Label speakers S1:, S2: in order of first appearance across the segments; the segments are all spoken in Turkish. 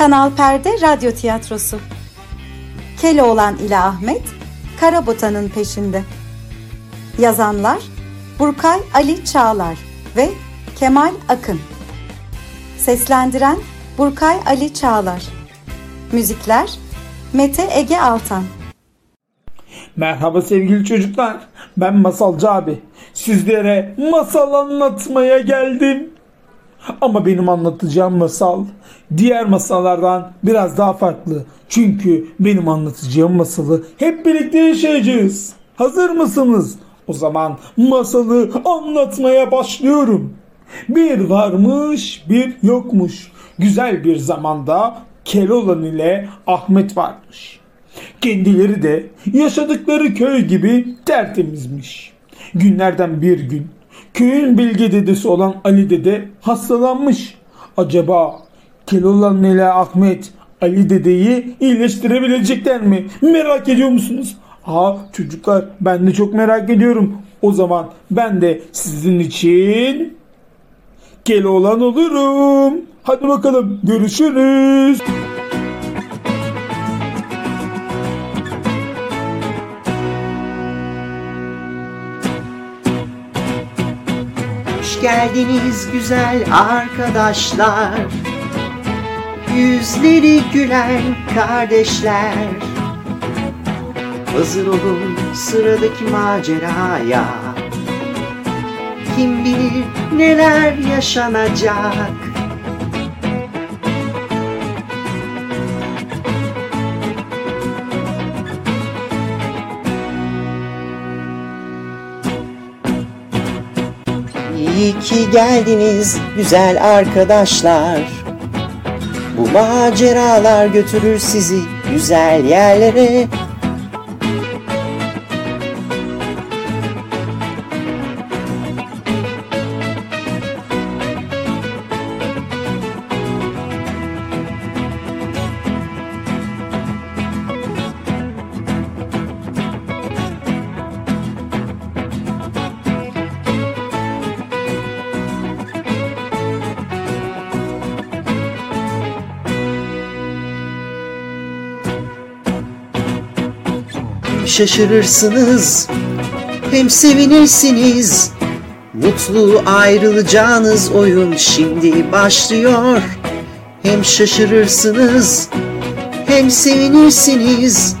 S1: Kanal Perde Radyo Tiyatrosu Keloğlan ile Ahmet Karabotan'ın peşinde Yazanlar Burkay Ali Çağlar ve Kemal Akın Seslendiren Burkay Ali Çağlar Müzikler Mete Ege Altan
S2: Merhaba sevgili çocuklar. Ben Masalcı abi. Sizlere masal anlatmaya geldim. Ama benim anlatacağım masal diğer masallardan biraz daha farklı. Çünkü benim anlatacağım masalı hep birlikte yaşayacağız. Hazır mısınız? O zaman masalı anlatmaya başlıyorum. Bir varmış, bir yokmuş. Güzel bir zamanda Keloğlan ile Ahmet varmış. Kendileri de yaşadıkları köy gibi tertemizmiş. Günlerden bir gün köyün bilge dedesi olan Ali dede hastalanmış. Acaba Keloğlan ile Ahmet Ali dedeyi iyileştirebilecekler mi? Merak ediyor musunuz? Ha çocuklar ben de çok merak ediyorum. O zaman ben de sizin için Keloğlan olurum. Hadi bakalım görüşürüz.
S3: Geldiniz güzel arkadaşlar. Yüzleri gülen kardeşler. Hazır olun sıradaki maceraya. Kim bilir neler yaşanacak Ki geldiniz güzel arkadaşlar. Bu maceralar götürür sizi güzel yerlere Şaşırırsınız. Hem sevinirsiniz. Mutlu ayrılacağınız oyun şimdi başlıyor. Hem şaşırırsınız hem sevinirsiniz.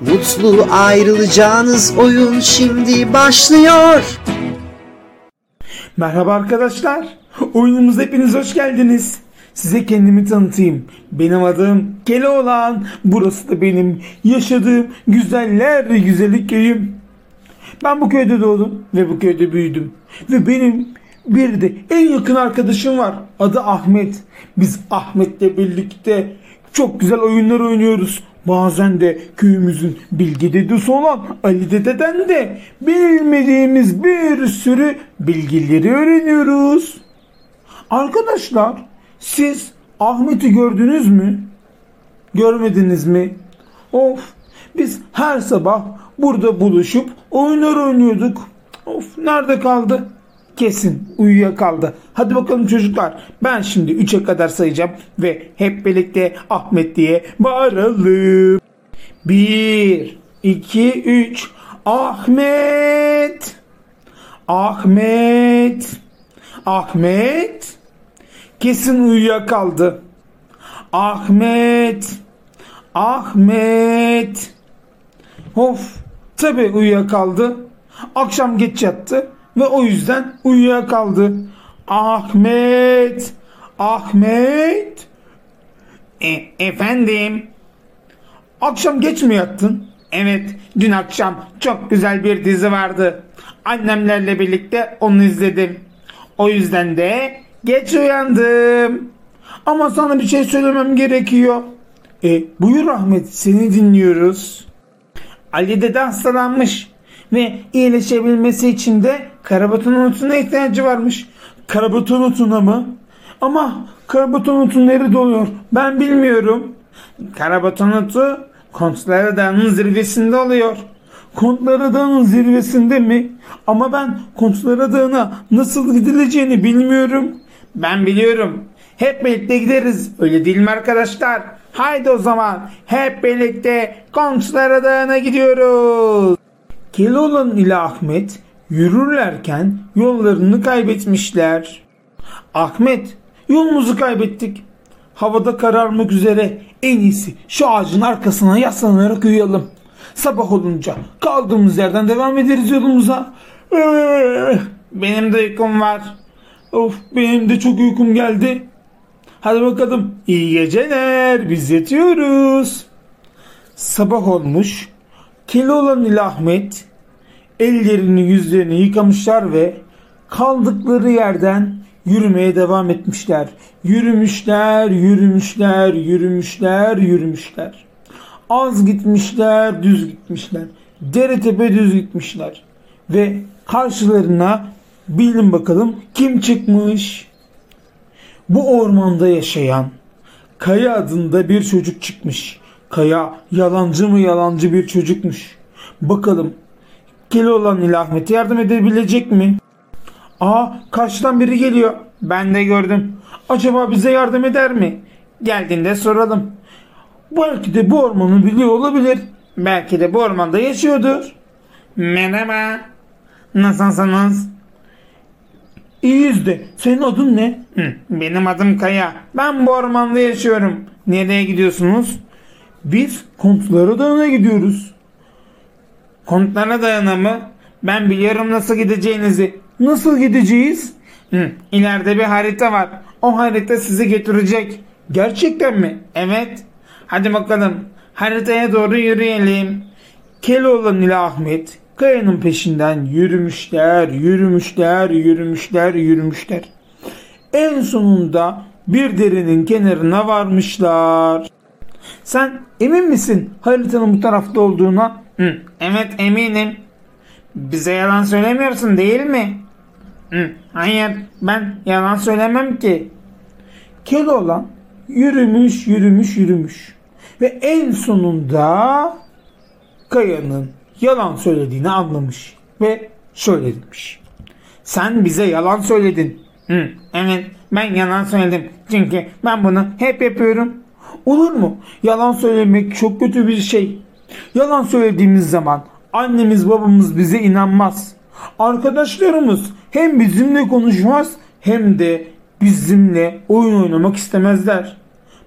S3: Mutlu ayrılacağınız oyun şimdi başlıyor.
S2: Merhaba arkadaşlar. Oyunumuza hepiniz hoş geldiniz. Size kendimi tanıtayım. Benim adım Keloğlan. Burası da benim yaşadığım güzeller güzeli köyüm. Ben bu köyde doğdum ve bu köyde büyüdüm. Ve benim bir de en yakın arkadaşım var. Adı Ahmet. Biz Ahmet'le birlikte çok güzel oyunlar oynuyoruz. Bazen de köyümüzün bilgi dedesi olan Ali dededen de bilmediğimiz bir sürü bilgileri öğreniyoruz. Arkadaşlar siz Ahmet'i gördünüz mü? Görmediniz mi? Of biz her sabah burada buluşup oyunlar oynuyorduk. Of nerede kaldı? Kesin uyuyakaldı. Hadi bakalım çocuklar. Ben şimdi 3'e kadar sayacağım ve hep birlikte Ahmet diye bağıralım. 1 2 3 Ahmet Ahmet Ahmet Kesin uyuyakaldı. Ahmet. Ahmet. Of. Tabi uyuyakaldı. Akşam geç yattı ve o yüzden uyuyakaldı. Ahmet. Ahmet. E, efendim. Akşam geç mi yattın? Evet, dün akşam çok güzel bir dizi vardı. Annemlerle birlikte onu izledim. O yüzden de geç uyandım. Ama sana bir şey söylemem gerekiyor. E, buyur Ahmet, seni dinliyoruz. Ali dede hastalanmış ve iyileşebilmesi için de karabaton otuna ihtiyacı varmış. Karabaton otuna mı? Ama karabaton otu nerede oluyor? Ben bilmiyorum. Karabaton otu Kontlara Dağı'nın zirvesinde oluyor. Kontlara Dağı'nın zirvesinde mi? Ama ben Kontlara Dağı'na nasıl gidileceğini bilmiyorum. Ben biliyorum. hep birlikte gideriz. Öyle değil mi arkadaşlar? Haydi o zaman hep birlikte Komşulara Dağı'na gidiyoruz. Keloğlan ile Ahmet yürürlerken yollarını kaybetmişler. Ahmet yolumuzu kaybettik. Havada kararmak üzere en iyisi şu ağacın arkasına yaslanarak uyuyalım. Sabah olunca kaldığımız yerden devam ederiz yolumuza. Benim de uykum var. Of benim de çok uykum geldi. Hadi bakalım iyi geceler biz yatıyoruz. Sabah olmuş. Keloğlan ile Ahmet ellerini yüzlerini yıkamışlar ve kaldıkları yerden yürümeye devam etmişler. Yürümüşler, yürümüşler, yürümüşler, yürümüşler. Az gitmişler, düz gitmişler. Dere tepe düz gitmişler. Ve karşılarına bilin bakalım kim çıkmış? Bu ormanda yaşayan Kaya adında bir çocuk çıkmış. Kaya yalancı mı yalancı bir çocukmuş. Bakalım Keloğlan ile Ahmet yardım edebilecek mi? Aa karşıdan biri geliyor. Ben de gördüm. Acaba bize yardım eder mi? Geldiğinde soralım. Belki de bu ormanı biliyor olabilir. Belki de bu ormanda yaşıyordur. Merhaba. Nasılsınız? İyiyiz de. Senin adın ne? Hı, benim adım Kaya. Ben bu ormanda yaşıyorum. Nereye gidiyorsunuz? Biz Kontlara Dağı'na gidiyoruz. Kontlara Dağı'na mı? Ben biliyorum nasıl gideceğinizi. Nasıl gideceğiz? Hı, ileride bir harita var. O harita sizi götürecek. Gerçekten mi? Evet. Hadi bakalım. Haritaya doğru yürüyelim. Keloğlan ile Ahmet kayanın peşinden yürümüşler, yürümüşler, yürümüşler, yürümüşler. En sonunda bir derinin kenarına varmışlar. Sen emin misin haritanın bu tarafta olduğuna? Hı, evet eminim. Bize yalan söylemiyorsun değil mi? Hı, hayır ben yalan söylemem ki. Keloğlan yürümüş yürümüş yürümüş. Ve en sonunda Kaya'nın yalan söylediğini anlamış. Ve şöyle demiş. Sen bize yalan söyledin. Hı, evet ben yalan söyledim. Çünkü ben bunu hep yapıyorum. Olur mu? Yalan söylemek çok kötü bir şey. Yalan söylediğimiz zaman annemiz babamız bize inanmaz. Arkadaşlarımız hem bizimle konuşmaz hem de bizimle oyun oynamak istemezler.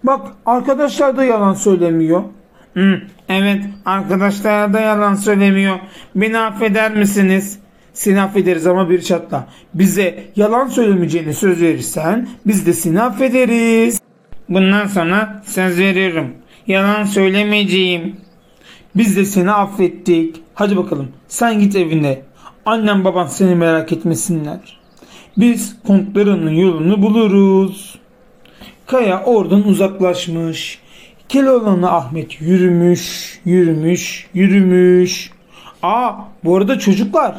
S2: Bak arkadaşlar da yalan söylemiyor. Hı, evet arkadaşlar da yalan söylemiyor. Beni affeder misiniz? Seni affederiz ama bir şartla. Bize yalan söylemeyeceğini söz verirsen biz de seni affederiz. Bundan sonra söz veriyorum. Yalan söylemeyeceğim. Biz de seni affettik. Hadi bakalım sen git evine. Annem baban seni merak etmesinler. Biz kontlarının yolunu buluruz. Kaya oradan uzaklaşmış. Keloğlan'la Ahmet yürümüş, yürümüş, yürümüş. Aa bu arada çocuklar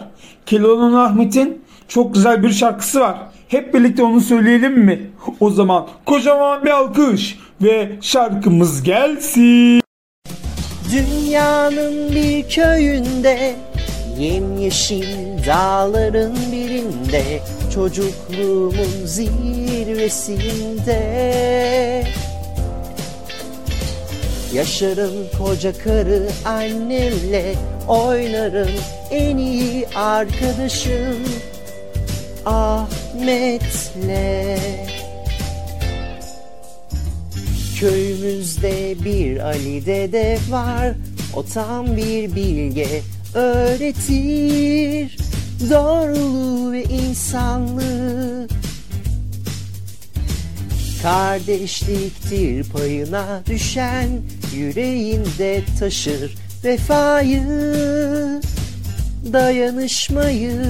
S2: Keloğlan'la Ahmet'in çok güzel bir şarkısı var. Hep birlikte onu söyleyelim mi? O zaman kocaman bir alkış ve şarkımız gelsin.
S3: Dünyanın bir köyünde Yemyeşil dağların birinde Çocukluğumun zirvesinde Yaşarım koca karı annemle Oynarım en iyi arkadaşım Ahmet'le. Köyümüzde bir Ali dede var O tam bir bilge öğretir. Doğruluğu ve insanlığı Kardeşliktir payına düşen Yüreğinde taşır vefayı Dayanışmayı.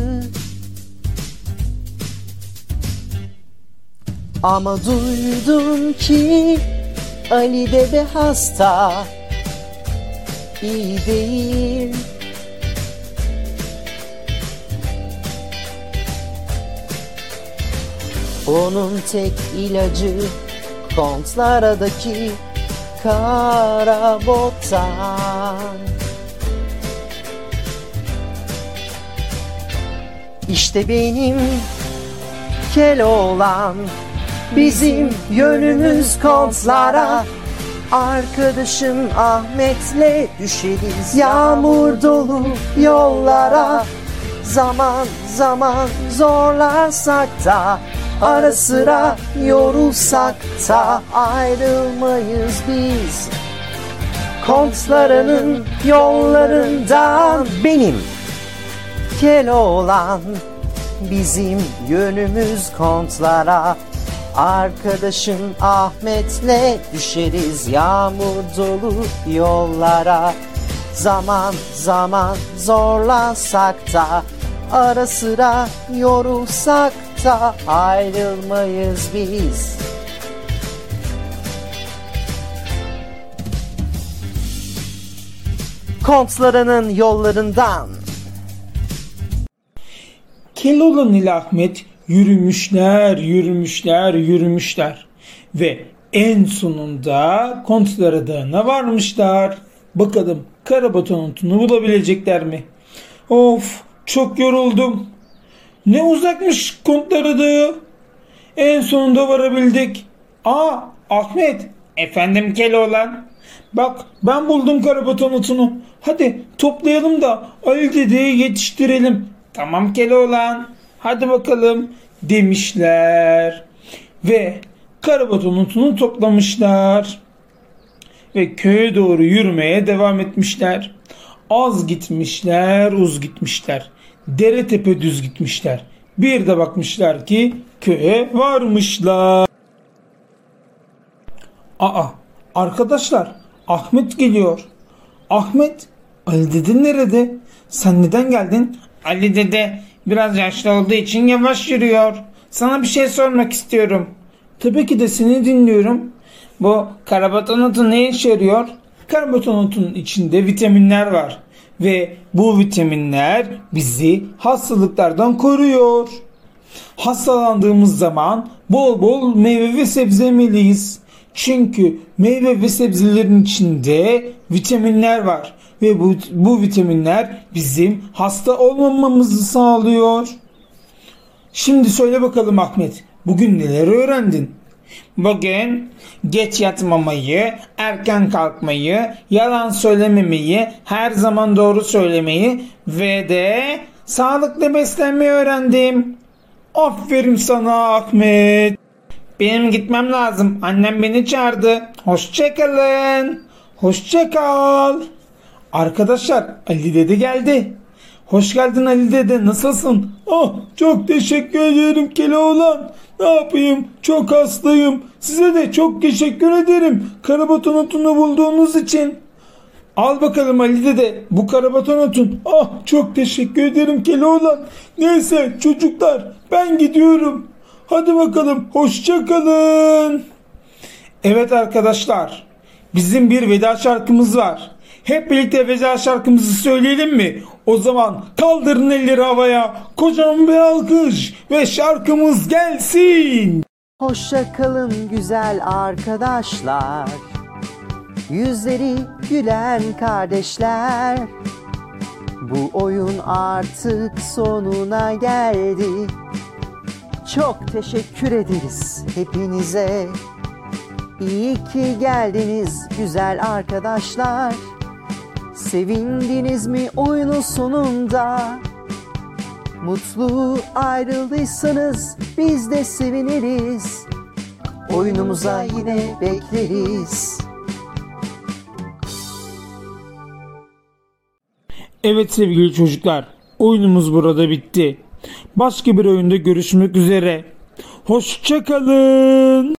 S3: Ama duydum ki Ali dede hasta iyi değil. Onun tek ilacı kontlardaki kara botan İşte benim Keloğlan Bizim yönümüz kontlara. Arkadaşım Ahmet'le düşeriz Yağmur dolu yollara. Zaman zaman zorlarsak da Ara sıra yorulsak da Ayrılmayız biz. Kontlarının yollarından Benim. Keloğlan Bizim yönümüz kontlara Arkadaşım Ahmet'le düşeriz yağmur dolu yollara. Zaman zaman zorlansak da Ara sıra yorulsak da ayrılmayız biz Kontlarının yollarından
S2: Keloğlan ile Ahmet yürümüşler, yürümüşler, yürümüşler. Ve en sonunda Kontlara Dağı'na varmışlar. Bakalım Karabaton otunu bulabilecekler mi? Of çok yoruldum. Ne uzakmış Kontlara Dağı. En sonunda varabildik. Aa Ahmet. Efendim Keloğlan. Bak ben buldum karabaton. Hadi toplayalım da Ali dedeyi yetiştirelim. Tamam Keloğlan. Hadi bakalım demişler. Ve karabaton toplamışlar. Ve köye doğru yürümeye devam etmişler. Az gitmişler, uz gitmişler. Dere tepe düz gitmişler. Bir de bakmışlar ki köye varmışlar. Aa arkadaşlar Ahmet geliyor. Ahmet Ali dede nerede? Sen neden geldin? Ali dede biraz yaşlı olduğu için yavaş yürüyor. Sana bir şey sormak istiyorum. Tabii ki de seni dinliyorum. Bu karabaton otu ne işe yarıyor? Karabaton otunun içinde vitaminler var. Ve bu vitaminler bizi hastalıklardan koruyor. Hastalandığımız zaman bol bol meyve ve sebze yemeliyiz. Çünkü meyve ve sebzelerin içinde vitaminler var ve bu, bu vitaminler bizim hasta olmamamızı sağlıyor. Şimdi söyle bakalım Ahmet, bugün neler öğrendin? Bugün geç yatmamayı, erken kalkmayı, yalan söylememeyi, her zaman doğru söylemeyi ve de sağlıklı beslenmeyi öğrendim. Aferin sana Ahmet. Benim gitmem lazım. Annem beni çağırdı. Hoşçakalın. Hoşçakal. Arkadaşlar Ali dede geldi. Hoş geldin Ali dede. Nasılsın? Oh çok teşekkür ederim Keloğlan. Ne yapayım? Çok hastayım. Size de çok teşekkür ederim. Karabaton otunu bulduğunuz için. Al bakalım Ali dede bu karabaton otun. Ah çok teşekkür ederim Keloğlan. Neyse çocuklar ben gidiyorum. Hadi bakalım hoşça kalın. Evet arkadaşlar bizim bir veda şarkımız var. Hep birlikte veda şarkımızı söyleyelim mi? O zaman kaldırın elleri havaya. Kocaman bir alkış ve şarkımız gelsin.
S3: Hoşça kalın güzel arkadaşlar Yüzleri gülen kardeşler Bu oyun artık sonuna geldi Çok teşekkür ederiz hepinize İyi ki geldiniz güzel arkadaşlar Sevindiniz mi oyunun sonunda? Mutlu ayrıldıysanız biz de seviniriz. Oyunumuza yine bekleriz.
S2: Evet sevgili çocuklar oyunumuz burada bitti. Başka bir oyunda görüşmek üzere. Hoşçakalın.